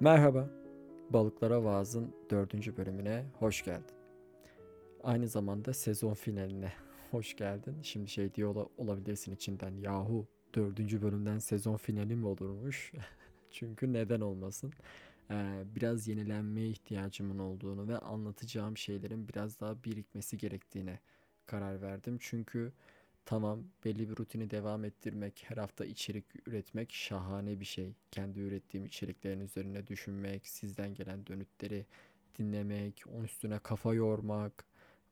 Merhaba, Balıklara Vaaz'ın dördüncü bölümüne hoş geldin. Aynı zamanda sezon finaline hoş geldin. Şimdi şey diyor ola- olabilirsin içinden, yahu dördüncü bölümden sezon finali mi olurmuş? Çünkü neden olmasın? Ee, biraz yenilenmeye ihtiyacımın olduğunu ve anlatacağım şeylerin biraz daha birikmesi gerektiğine karar verdim. Çünkü Tamam, belli bir rutini devam ettirmek, her hafta içerik üretmek şahane bir şey. Kendi ürettiğim içeriklerin üzerine düşünmek, sizden gelen dönütleri dinlemek, onun üstüne kafa yormak.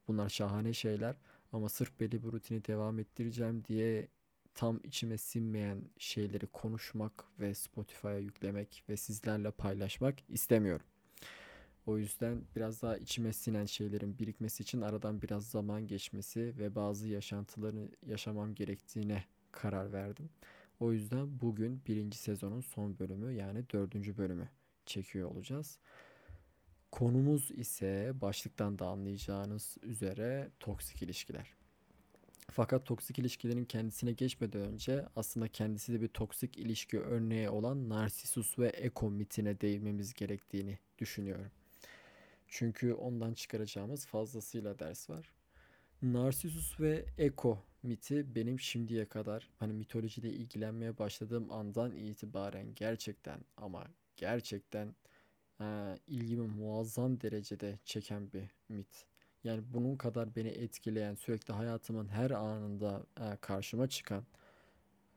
Bunlar şahane şeyler. Ama sırf belli bir rutini devam ettireceğim diye tam içime sinmeyen şeyleri konuşmak ve Spotify'a yüklemek ve sizlerle paylaşmak istemiyorum. O yüzden biraz daha içime sinen şeylerin birikmesi için aradan biraz zaman geçmesi ve bazı yaşantıları yaşamam gerektiğine karar verdim. O yüzden bugün birinci sezonun son bölümü yani dördüncü bölümü çekiyor olacağız. Konumuz ise başlıktan da anlayacağınız üzere toksik ilişkiler. Fakat toksik ilişkilerin kendisine geçmeden önce aslında kendisi de bir toksik ilişki örneği olan Narsisus ve Eko mitine değinmemiz gerektiğini düşünüyorum. Çünkü ondan çıkaracağımız fazlasıyla ders var. Narsisus ve Eko miti benim şimdiye kadar hani mitolojide ilgilenmeye başladığım andan itibaren gerçekten ama gerçekten e, ilgimi muazzam derecede çeken bir mit. Yani bunun kadar beni etkileyen, sürekli hayatımın her anında e, karşıma çıkan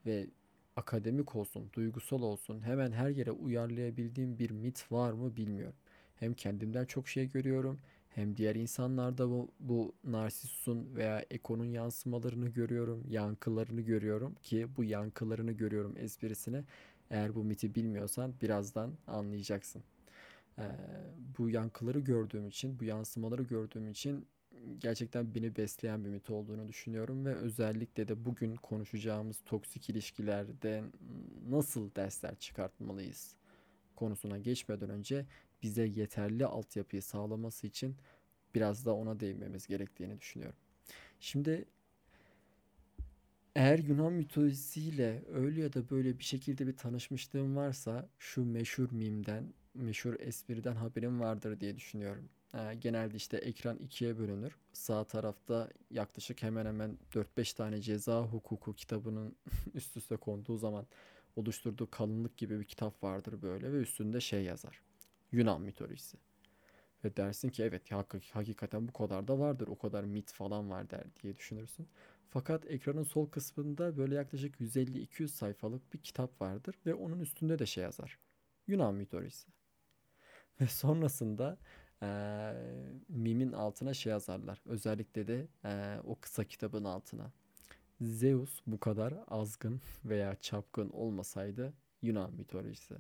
ve akademik olsun, duygusal olsun hemen her yere uyarlayabildiğim bir mit var mı bilmiyorum. Hem kendimden çok şey görüyorum hem diğer insanlarda bu, bu narsisusun veya ekonun yansımalarını görüyorum, yankılarını görüyorum ki bu yankılarını görüyorum esprisine eğer bu miti bilmiyorsan birazdan anlayacaksın. Ee, bu yankıları gördüğüm için, bu yansımaları gördüğüm için gerçekten beni besleyen bir mit olduğunu düşünüyorum ve özellikle de bugün konuşacağımız toksik ilişkilerde nasıl dersler çıkartmalıyız konusuna geçmeden önce bize yeterli altyapıyı sağlaması için biraz da ona değinmemiz gerektiğini düşünüyorum. Şimdi eğer Yunan mitolojisiyle öyle ya da böyle bir şekilde bir tanışmışlığım varsa şu meşhur mimden, meşhur espriden haberim vardır diye düşünüyorum. Ee, genelde işte ekran ikiye bölünür. Sağ tarafta yaklaşık hemen hemen 4-5 tane ceza hukuku kitabının üst üste konduğu zaman oluşturduğu kalınlık gibi bir kitap vardır böyle ve üstünde şey yazar. Yunan mitolojisi. Ve dersin ki evet hak hakikaten bu kadar da vardır. O kadar mit falan var der diye düşünürsün. Fakat ekranın sol kısmında böyle yaklaşık 150-200 sayfalık bir kitap vardır ve onun üstünde de şey yazar. Yunan mitolojisi. Ve sonrasında e, mimin altına şey yazarlar. Özellikle de e, o kısa kitabın altına. Zeus bu kadar azgın veya çapkın olmasaydı Yunan mitolojisi.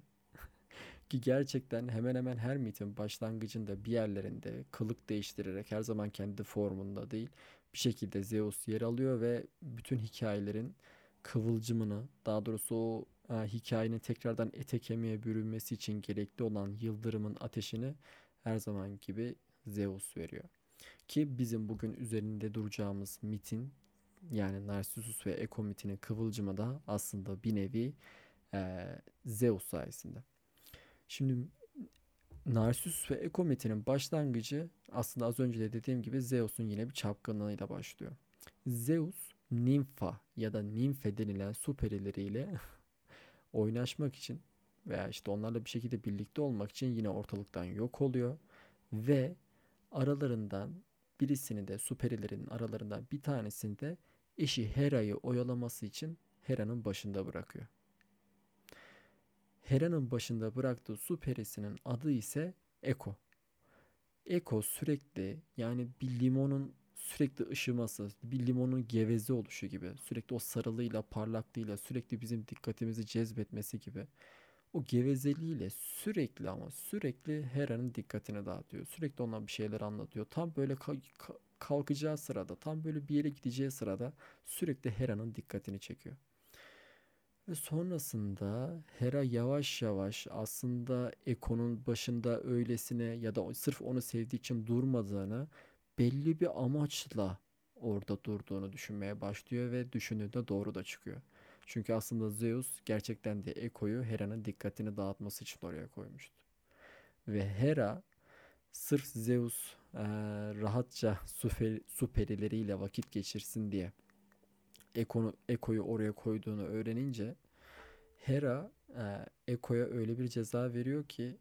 Ki gerçekten hemen hemen her mitin başlangıcında bir yerlerinde kılık değiştirerek her zaman kendi formunda değil bir şekilde Zeus yer alıyor ve bütün hikayelerin kıvılcımını daha doğrusu o e, hikayenin tekrardan ete kemiğe bürünmesi için gerekli olan yıldırımın ateşini her zaman gibi Zeus veriyor. Ki bizim bugün üzerinde duracağımız mitin yani Narcissus ve Eko mitinin kıvılcımı da aslında bir nevi e, Zeus sayesinde. Şimdi Narcissus ve Ekomete'nin başlangıcı aslında az önce de dediğim gibi Zeus'un yine bir çapkınlığıyla başlıyor. Zeus Nimfa ya da Nimfe denilen su perileriyle oynaşmak için veya işte onlarla bir şekilde birlikte olmak için yine ortalıktan yok oluyor ve aralarından birisini de su perilerinin aralarından bir tanesini de eşi Hera'yı oyalaması için Hera'nın başında bırakıyor. Hera'nın başında bıraktığı su perisinin adı ise Eko. Eko sürekli yani bir limonun sürekli ışıması, bir limonun geveze oluşu gibi, sürekli o sarılığıyla, parlaklığıyla, sürekli bizim dikkatimizi cezbetmesi gibi. O gevezeliğiyle sürekli ama sürekli Hera'nın dikkatini dağıtıyor. Sürekli ona bir şeyler anlatıyor. Tam böyle kalkacağı sırada, tam böyle bir yere gideceği sırada sürekli Hera'nın dikkatini çekiyor. Ve sonrasında Hera yavaş yavaş aslında Eko'nun başında öylesine ya da sırf onu sevdiği için durmadığını belli bir amaçla orada durduğunu düşünmeye başlıyor ve düşündüğünde doğru da çıkıyor. Çünkü aslında Zeus gerçekten de Eko'yu Hera'nın dikkatini dağıtması için oraya koymuştu. Ve Hera sırf Zeus e, rahatça su, su perileriyle vakit geçirsin diye Eko'nu, Eko'yu oraya koyduğunu öğrenince Hera e, Eko'ya öyle bir ceza veriyor ki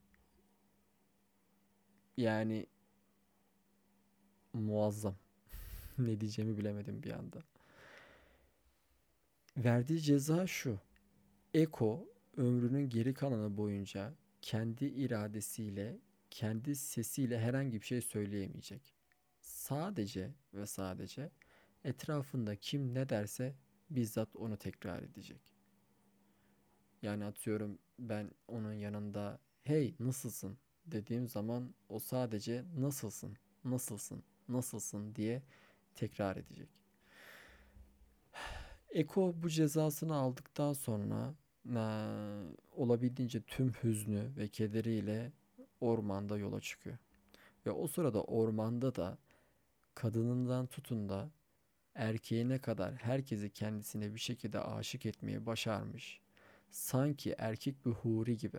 yani muazzam. ne diyeceğimi bilemedim bir anda. Verdiği ceza şu. Eko ömrünün geri kalanı boyunca kendi iradesiyle, kendi sesiyle herhangi bir şey söyleyemeyecek. Sadece ve sadece etrafında kim ne derse bizzat onu tekrar edecek. Yani atıyorum ben onun yanında hey nasılsın dediğim zaman o sadece nasılsın, nasılsın, nasılsın diye tekrar edecek. Eko bu cezasını aldıktan sonra e, olabildiğince tüm hüznü ve kederiyle ormanda yola çıkıyor. Ve o sırada ormanda da kadınından tutun da erkeğine kadar herkesi kendisine bir şekilde aşık etmeye başarmış. Sanki erkek bir huri gibi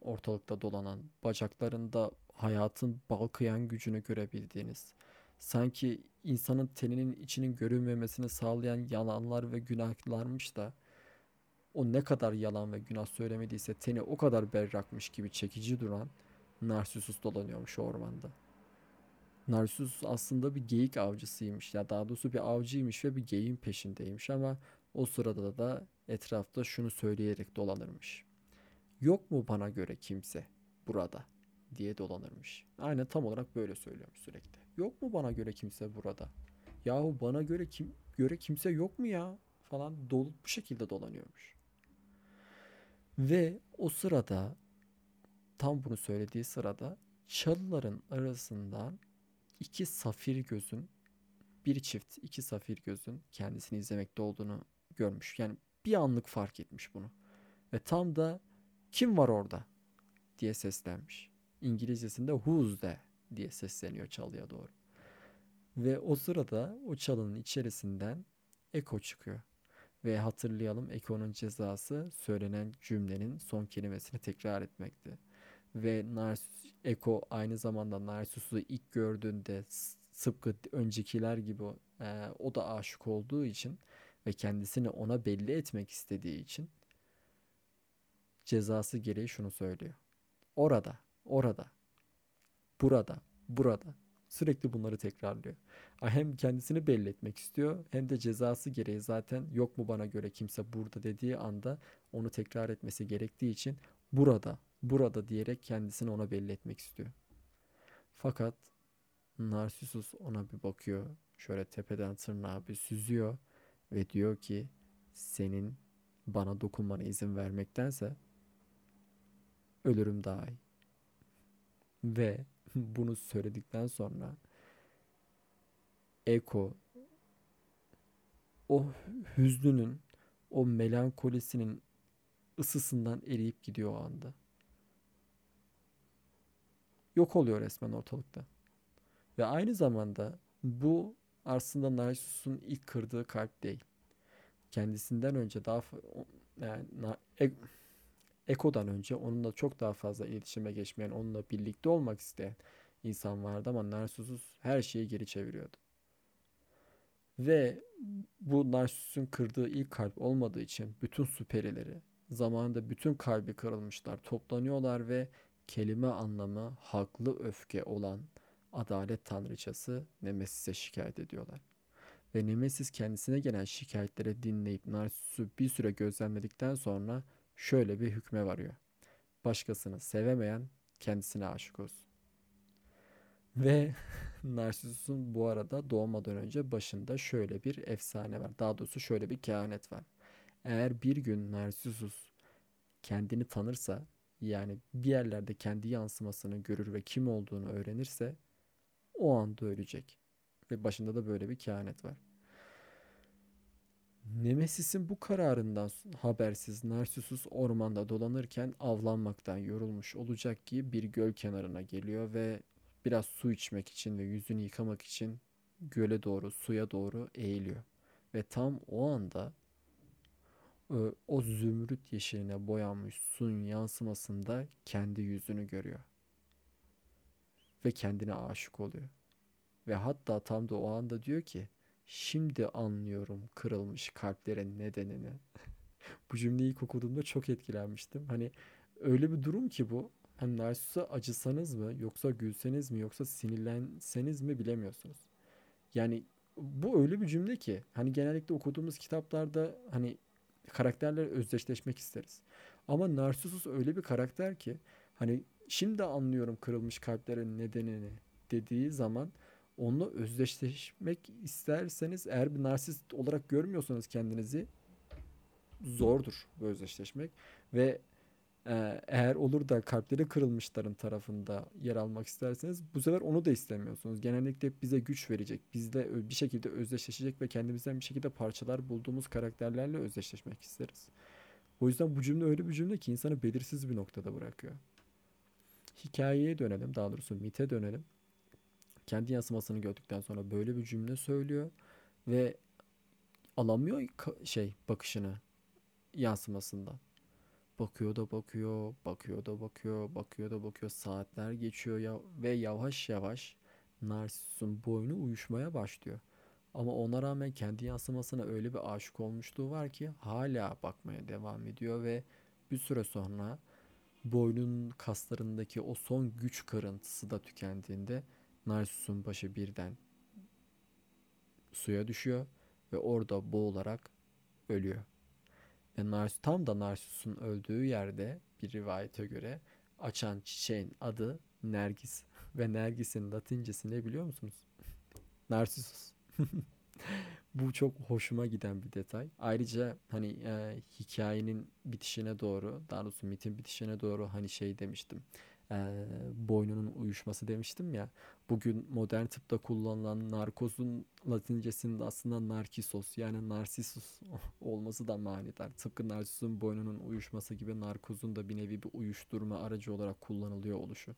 ortalıkta dolanan, bacaklarında hayatın balkıyan gücünü görebildiğiniz, sanki insanın teninin içinin görünmemesini sağlayan yalanlar ve günahlarmış da o ne kadar yalan ve günah söylemediyse teni o kadar berrakmış gibi çekici duran Narsisus dolanıyormuş ormanda. Narsisus aslında bir geyik avcısıymış ya daha doğrusu bir avcıymış ve bir geyin peşindeymiş ama o sırada da etrafta şunu söyleyerek dolanırmış. Yok mu bana göre kimse burada diye dolanırmış. Aynen tam olarak böyle söylüyormuş sürekli. Yok mu bana göre kimse burada? Yahu bana göre kim göre kimse yok mu ya? Falan dolu bu şekilde dolanıyormuş. Ve o sırada tam bunu söylediği sırada çalıların arasından iki safir gözün bir çift iki safir gözün kendisini izlemekte olduğunu görmüş. Yani bir anlık fark etmiş bunu. Ve tam da kim var orada diye seslenmiş. İngilizcesinde who's there diye sesleniyor çalıya doğru. Ve o sırada o çalının içerisinden Eko çıkıyor. Ve hatırlayalım Eko'nun cezası söylenen cümlenin son kelimesini tekrar etmekti. Ve Narsus, Eko aynı zamanda Narsus'u ilk gördüğünde sıpkı öncekiler gibi e, o da aşık olduğu için ve kendisini ona belli etmek istediği için cezası gereği şunu söylüyor. Orada, orada, burada, burada. Sürekli bunları tekrarlıyor. Hem kendisini belli etmek istiyor hem de cezası gereği zaten yok mu bana göre kimse burada dediği anda onu tekrar etmesi gerektiği için burada, burada diyerek kendisini ona belli etmek istiyor. Fakat Narsisus ona bir bakıyor. Şöyle tepeden tırnağa bir süzüyor ve diyor ki senin bana dokunmana izin vermektense ölürüm daha iyi. Ve bunu söyledikten sonra Eko o hüznünün, o melankolisinin ısısından eriyip gidiyor o anda. Yok oluyor resmen ortalıkta. Ve aynı zamanda bu aslında Narcissus'un ilk kırdığı kalp değil. Kendisinden önce daha yani Eko'dan önce onunla çok daha fazla iletişime geçmeyen, onunla birlikte olmak isteyen insan vardı ama Narsussus her şeyi geri çeviriyordu. Ve bu Narsus'un kırdığı ilk kalp olmadığı için bütün süperileri zamanında bütün kalbi kırılmışlar, toplanıyorlar ve kelime anlamı haklı öfke olan adalet tanrıçası Nemesis'e şikayet ediyorlar. Ve Nemesis kendisine gelen şikayetlere dinleyip Narsus'u bir süre gözlemledikten sonra şöyle bir hükme varıyor. Başkasını sevemeyen kendisine aşık olsun. Ve Narsisus'un bu arada doğmadan önce başında şöyle bir efsane var. Daha doğrusu şöyle bir kehanet var. Eğer bir gün Narsisus kendini tanırsa yani bir yerlerde kendi yansımasını görür ve kim olduğunu öğrenirse o anda ölecek. Ve başında da böyle bir kehanet var. Nemesis'in bu kararından habersiz Narsisus ormanda dolanırken avlanmaktan yorulmuş olacak ki bir göl kenarına geliyor ve biraz su içmek için ve yüzünü yıkamak için göle doğru, suya doğru eğiliyor. Ve tam o anda o zümrüt yeşiline boyanmış suyun yansımasında kendi yüzünü görüyor. ve kendine aşık oluyor. Ve hatta tam da o anda diyor ki şimdi anlıyorum kırılmış kalplerin nedenini. bu cümleyi ilk okuduğumda çok etkilenmiştim. Hani öyle bir durum ki bu. Hani Narsus'a acısanız mı yoksa gülseniz mi yoksa sinirlenseniz mi bilemiyorsunuz. Yani bu öyle bir cümle ki hani genellikle okuduğumuz kitaplarda hani karakterlerle özdeşleşmek isteriz. Ama Narsussus öyle bir karakter ki hani şimdi anlıyorum kırılmış kalplerin nedenini dediği zaman onunla özdeşleşmek isterseniz eğer bir narsist olarak görmüyorsanız kendinizi zordur bu özdeşleşmek ve eğer olur da kalpleri kırılmışların tarafında yer almak isterseniz bu sefer onu da istemiyorsunuz. Genellikle bize güç verecek, bizle bir şekilde özdeşleşecek ve kendimizden bir şekilde parçalar bulduğumuz karakterlerle özdeşleşmek isteriz. O yüzden bu cümle öyle bir cümle ki insanı belirsiz bir noktada bırakıyor. Hikayeye dönelim, daha doğrusu mite dönelim. Kendi yansımasını gördükten sonra böyle bir cümle söylüyor ve alamıyor şey bakışını yansımasından. Bakıyor da bakıyor, bakıyor da bakıyor, bakıyor da bakıyor. Saatler geçiyor ya ve yavaş yavaş Narsis'in boynu uyuşmaya başlıyor. Ama ona rağmen kendi yansımasına öyle bir aşık olmuşluğu var ki hala bakmaya devam ediyor ve bir süre sonra boynun kaslarındaki o son güç kırıntısı da tükendiğinde Narsus'un başı birden suya düşüyor ve orada boğularak ölüyor. Ve Nars tam da Narsus'un öldüğü yerde bir rivayete göre açan çiçeğin adı Nergis. Ve Nergis'in latincesi ne biliyor musunuz? Narcissus. Bu çok hoşuma giden bir detay. Ayrıca hani e, hikayenin bitişine doğru, daha doğrusu mitin bitişine doğru hani şey demiştim e, boynunun uyuşması demiştim ya. Bugün modern tıpta kullanılan narkozun latincesinde aslında narkisos yani narsisus olması da manidar. Tıpkı narsisun boynunun uyuşması gibi narkozun da bir nevi bir uyuşturma aracı olarak kullanılıyor oluşu.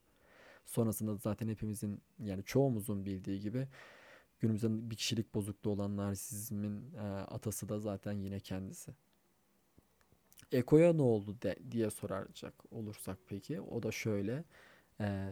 Sonrasında zaten hepimizin yani çoğumuzun bildiği gibi günümüzde bir kişilik bozukluğu olan narsizmin e, atası da zaten yine kendisi. Eko'ya ne oldu de, diye soracak olursak peki o da şöyle e,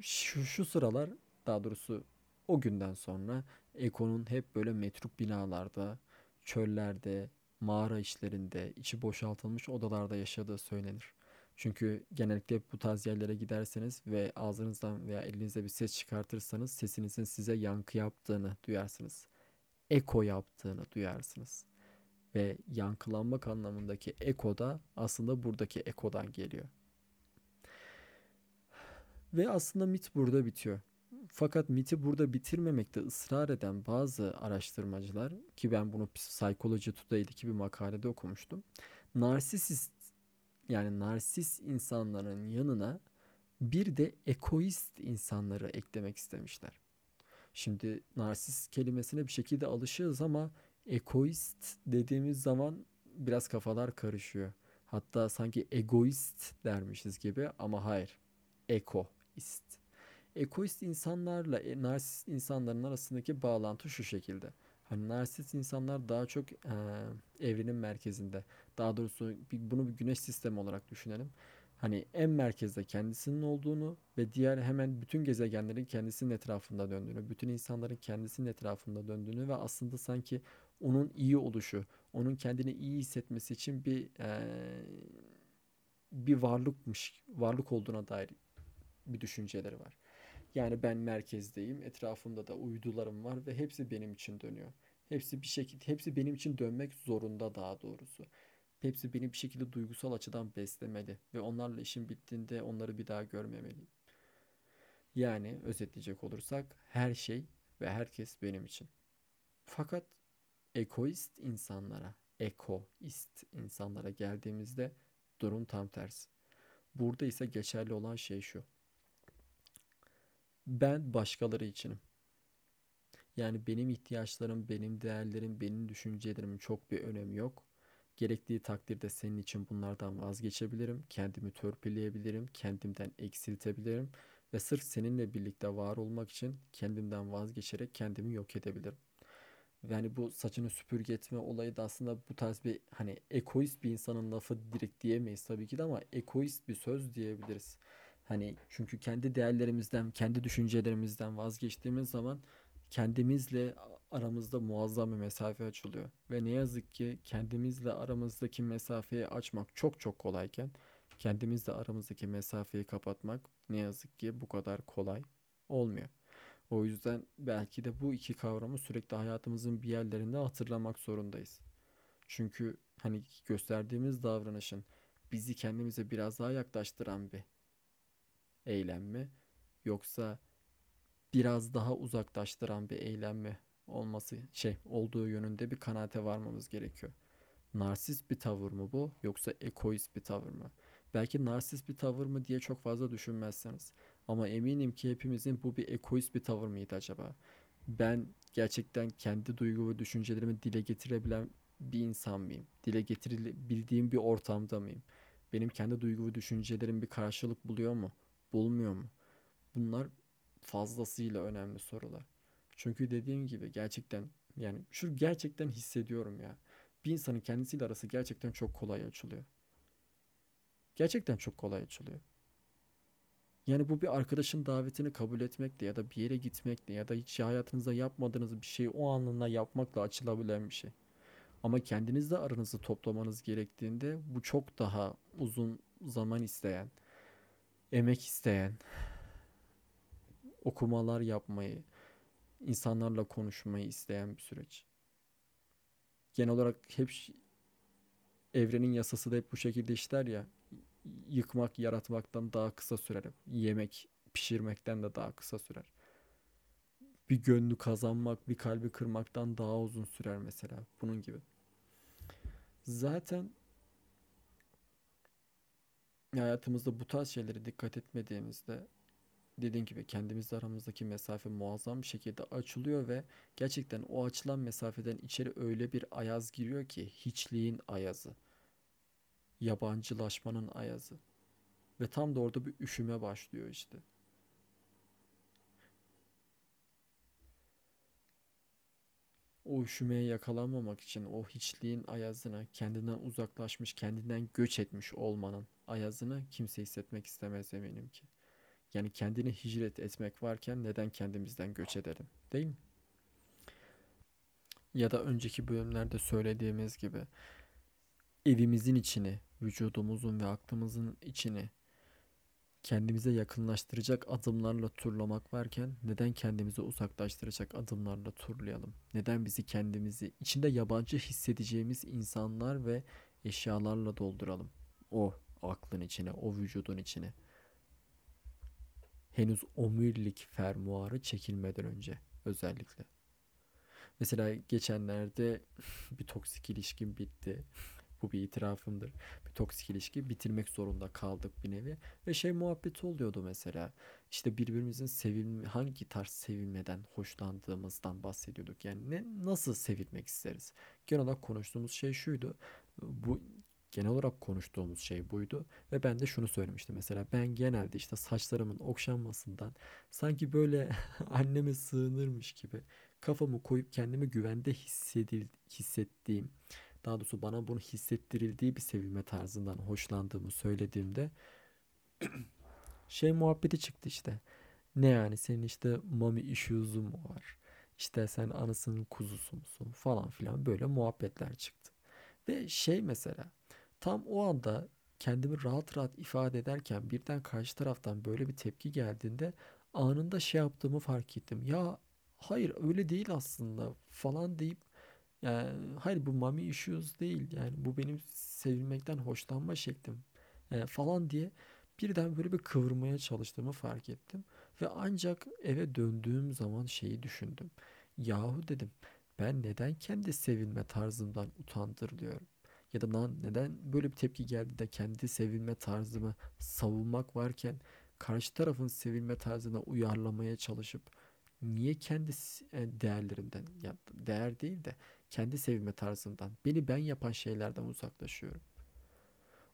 şu, şu sıralar daha doğrusu o günden sonra Eko'nun hep böyle metruk binalarda, çöllerde, mağara işlerinde, içi boşaltılmış odalarda yaşadığı söylenir. Çünkü genellikle bu tarz yerlere giderseniz ve ağzınızdan veya elinizde bir ses çıkartırsanız sesinizin size yankı yaptığını duyarsınız. Eko yaptığını duyarsınız ve yankılanmak anlamındaki eko da aslında buradaki ekodan geliyor. Ve aslında mit burada bitiyor. Fakat miti burada bitirmemekte ısrar eden bazı araştırmacılar ki ben bunu Psychology Today'deki bir makalede okumuştum. Narsisist yani narsis insanların yanına bir de egoist insanları eklemek istemişler. Şimdi narsist kelimesine bir şekilde alışığız ama Ekoist dediğimiz zaman biraz kafalar karışıyor. Hatta sanki egoist dermişiz gibi ama hayır. Ekoist. Ekoist insanlarla e, narsist insanların arasındaki bağlantı şu şekilde. Hani narsist insanlar daha çok e, evrenin merkezinde. Daha doğrusu bunu bir güneş sistemi olarak düşünelim. Hani en merkezde kendisinin olduğunu ve diğer hemen bütün gezegenlerin kendisinin etrafında döndüğünü, bütün insanların kendisinin etrafında döndüğünü ve aslında sanki onun iyi oluşu, onun kendini iyi hissetmesi için bir e, bir varlıkmış, varlık olduğuna dair bir düşünceleri var. Yani ben merkezdeyim, etrafımda da uydularım var ve hepsi benim için dönüyor. Hepsi bir şekilde, hepsi benim için dönmek zorunda daha doğrusu. Hepsi beni bir şekilde duygusal açıdan beslemeli ve onlarla işim bittiğinde onları bir daha görmemeliyim. Yani özetleyecek olursak her şey ve herkes benim için. Fakat ekoist insanlara, ekoist insanlara geldiğimizde durum tam tersi. Burada ise geçerli olan şey şu. Ben başkaları içinim. Yani benim ihtiyaçlarım, benim değerlerim, benim düşüncelerimin çok bir önemi yok. Gerektiği takdirde senin için bunlardan vazgeçebilirim, kendimi törpüleyebilirim, kendimden eksiltebilirim ve sırf seninle birlikte var olmak için kendimden vazgeçerek kendimi yok edebilirim. Yani bu saçını süpürge etme olayı da aslında bu tarz bir hani egoist bir insanın lafı direkt diyemeyiz tabii ki de ama egoist bir söz diyebiliriz. Hani çünkü kendi değerlerimizden, kendi düşüncelerimizden vazgeçtiğimiz zaman kendimizle aramızda muazzam bir mesafe açılıyor. Ve ne yazık ki kendimizle aramızdaki mesafeyi açmak çok çok kolayken kendimizle aramızdaki mesafeyi kapatmak ne yazık ki bu kadar kolay olmuyor. O yüzden belki de bu iki kavramı sürekli hayatımızın bir yerlerinde hatırlamak zorundayız. Çünkü hani gösterdiğimiz davranışın bizi kendimize biraz daha yaklaştıran bir eylem mi yoksa biraz daha uzaklaştıran bir eylem mi olması şey olduğu yönünde bir kanaate varmamız gerekiyor. Narsist bir tavır mı bu yoksa egoist bir tavır mı? Belki narsist bir tavır mı diye çok fazla düşünmezseniz. Ama eminim ki hepimizin bu bir egoist bir tavır mıydı acaba? Ben gerçekten kendi duygu ve düşüncelerimi dile getirebilen bir insan mıyım? Dile getirebildiğim bir ortamda mıyım? Benim kendi duygu ve düşüncelerim bir karşılık buluyor mu? Bulmuyor mu? Bunlar fazlasıyla önemli sorular. Çünkü dediğim gibi gerçekten yani şu gerçekten hissediyorum ya. Bir insanın kendisiyle arası gerçekten çok kolay açılıyor. Gerçekten çok kolay açılıyor. Yani bu bir arkadaşın davetini kabul etmekle ya da bir yere gitmekle ya da hiç hayatınızda yapmadığınız bir şeyi o anında yapmakla açılabilen bir şey. Ama kendinizle aranızı toplamanız gerektiğinde bu çok daha uzun zaman isteyen, emek isteyen, okumalar yapmayı, insanlarla konuşmayı isteyen bir süreç. Genel olarak hep evrenin yasası da hep bu şekilde işler ya. Yıkmak, yaratmaktan daha kısa sürer. Yemek, pişirmekten de daha kısa sürer. Bir gönlü kazanmak, bir kalbi kırmaktan daha uzun sürer mesela. Bunun gibi. Zaten hayatımızda bu tarz şeylere dikkat etmediğimizde dediğim gibi kendimizle aramızdaki mesafe muazzam bir şekilde açılıyor ve gerçekten o açılan mesafeden içeri öyle bir ayaz giriyor ki hiçliğin ayazı. Yabancılaşmanın ayazı. Ve tam da orada bir üşüme başlıyor işte. O üşümeye yakalanmamak için o hiçliğin ayazına, kendinden uzaklaşmış, kendinden göç etmiş olmanın ayazını kimse hissetmek istemez eminim ki. Yani kendini hicret etmek varken neden kendimizden göç edelim? Değil mi? Ya da önceki bölümlerde söylediğimiz gibi evimizin içini, vücudumuzun ve aklımızın içini kendimize yakınlaştıracak adımlarla turlamak varken neden kendimizi uzaklaştıracak adımlarla turlayalım? Neden bizi kendimizi içinde yabancı hissedeceğimiz insanlar ve eşyalarla dolduralım? O aklın içine, o vücudun içine henüz omurilik fermuarı çekilmeden önce özellikle. Mesela geçenlerde bir toksik ilişkim bitti. Bu bir itirafımdır. Bir toksik ilişki bitirmek zorunda kaldık bir nevi. Ve şey muhabbeti oluyordu mesela. İşte birbirimizin sevilme, hangi tarz sevilmeden hoşlandığımızdan bahsediyorduk. Yani ne, nasıl sevilmek isteriz? Genel olarak konuştuğumuz şey şuydu. Bu genel olarak konuştuğumuz şey buydu. Ve ben de şunu söylemiştim mesela ben genelde işte saçlarımın okşanmasından sanki böyle anneme sığınırmış gibi kafamı koyup kendimi güvende hissedil, hissettiğim daha doğrusu bana bunu hissettirildiği bir sevilme tarzından hoşlandığımı söylediğimde şey muhabbeti çıktı işte. Ne yani senin işte mami issues'un mu var? İşte sen anasının kuzusu musun falan filan böyle muhabbetler çıktı. Ve şey mesela Tam o anda kendimi rahat rahat ifade ederken birden karşı taraftan böyle bir tepki geldiğinde anında şey yaptığımı fark ettim. Ya hayır öyle değil aslında falan deyip yani hayır bu mommy issues değil yani bu benim sevilmekten hoşlanma şeklim e, falan diye birden böyle bir kıvırmaya çalıştığımı fark ettim. Ve ancak eve döndüğüm zaman şeyi düşündüm. Yahu dedim ben neden kendi sevilme tarzımdan utandırılıyorum? ya da lan neden böyle bir tepki geldi de kendi sevilme tarzımı savunmak varken karşı tarafın sevilme tarzına uyarlamaya çalışıp niye kendi e, değerlerimden ya değer değil de kendi sevilme tarzından beni ben yapan şeylerden uzaklaşıyorum.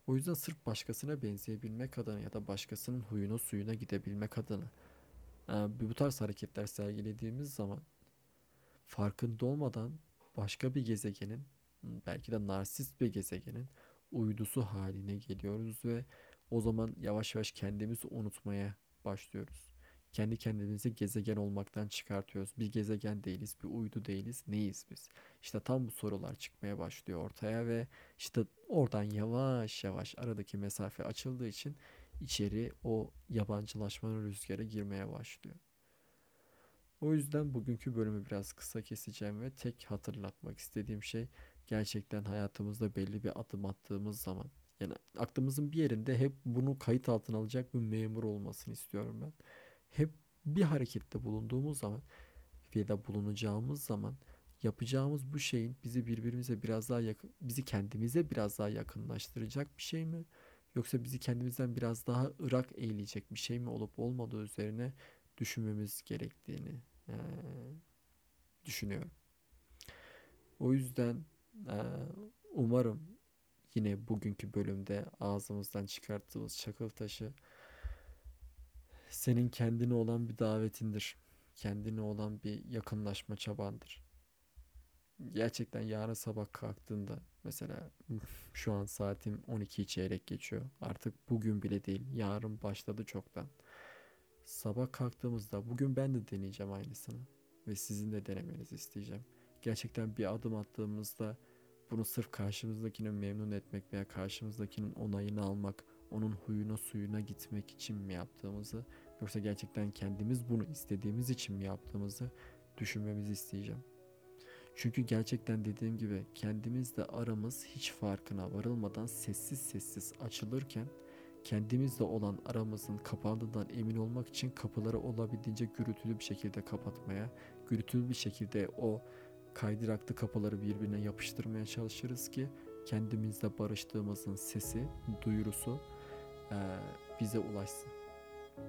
O yüzden sırf başkasına benzeyebilmek adına ya da başkasının huyuna suyuna gidebilmek adına e, bu tarz hareketler sergilediğimiz zaman farkında olmadan başka bir gezegenin belki de narsist bir gezegenin uydusu haline geliyoruz ve o zaman yavaş yavaş kendimizi unutmaya başlıyoruz. Kendi kendimizi gezegen olmaktan çıkartıyoruz. Bir gezegen değiliz, bir uydu değiliz. Neyiz biz? İşte tam bu sorular çıkmaya başlıyor ortaya ve işte oradan yavaş yavaş aradaki mesafe açıldığı için içeri o yabancılaşmanın rüzgarı girmeye başlıyor. O yüzden bugünkü bölümü biraz kısa keseceğim ve tek hatırlatmak istediğim şey gerçekten hayatımızda belli bir adım attığımız zaman yani aklımızın bir yerinde hep bunu kayıt altına alacak bir memur olmasını istiyorum ben. Hep bir harekette bulunduğumuz zaman ya da bulunacağımız zaman yapacağımız bu şeyin bizi birbirimize biraz daha yakın, bizi kendimize biraz daha yakınlaştıracak bir şey mi? Yoksa bizi kendimizden biraz daha ırak eğilecek bir şey mi olup olmadığı üzerine düşünmemiz gerektiğini eee, düşünüyorum. O yüzden eee, umarım yine bugünkü bölümde ağzımızdan çıkarttığımız çakıl taşı senin kendine olan bir davetindir. Kendine olan bir yakınlaşma çabandır. Gerçekten yarın sabah kalktığında mesela şu an saatim 12 çeyrek geçiyor. Artık bugün bile değil, yarın başladı çoktan. Sabah kalktığımızda bugün ben de deneyeceğim aynısını ve sizin de denemenizi isteyeceğim. Gerçekten bir adım attığımızda bunu sırf karşımızdakini memnun etmek veya karşımızdakinin onayını almak, onun huyuna suyuna gitmek için mi yaptığımızı yoksa gerçekten kendimiz bunu istediğimiz için mi yaptığımızı düşünmemizi isteyeceğim. Çünkü gerçekten dediğim gibi kendimizle aramız hiç farkına varılmadan sessiz sessiz açılırken kendimizle olan aramızın kapandığından emin olmak için kapıları olabildiğince gürültülü bir şekilde kapatmaya, gürültülü bir şekilde o kaydıraklı kapıları birbirine yapıştırmaya çalışırız ki kendimizle barıştığımızın sesi, duyurusu eee, bize ulaşsın.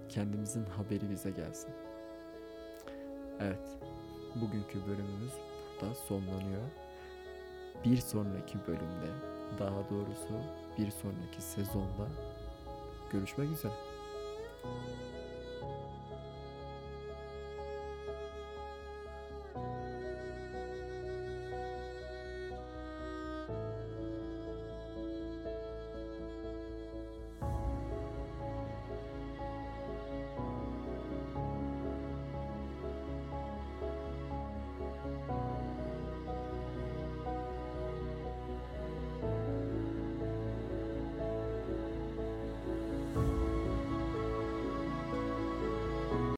Kendimizin haberi bize gelsin. Evet, bugünkü bölümümüz burada sonlanıyor. Bir sonraki bölümde, daha doğrusu bir sonraki sezonda görüşmek üzere.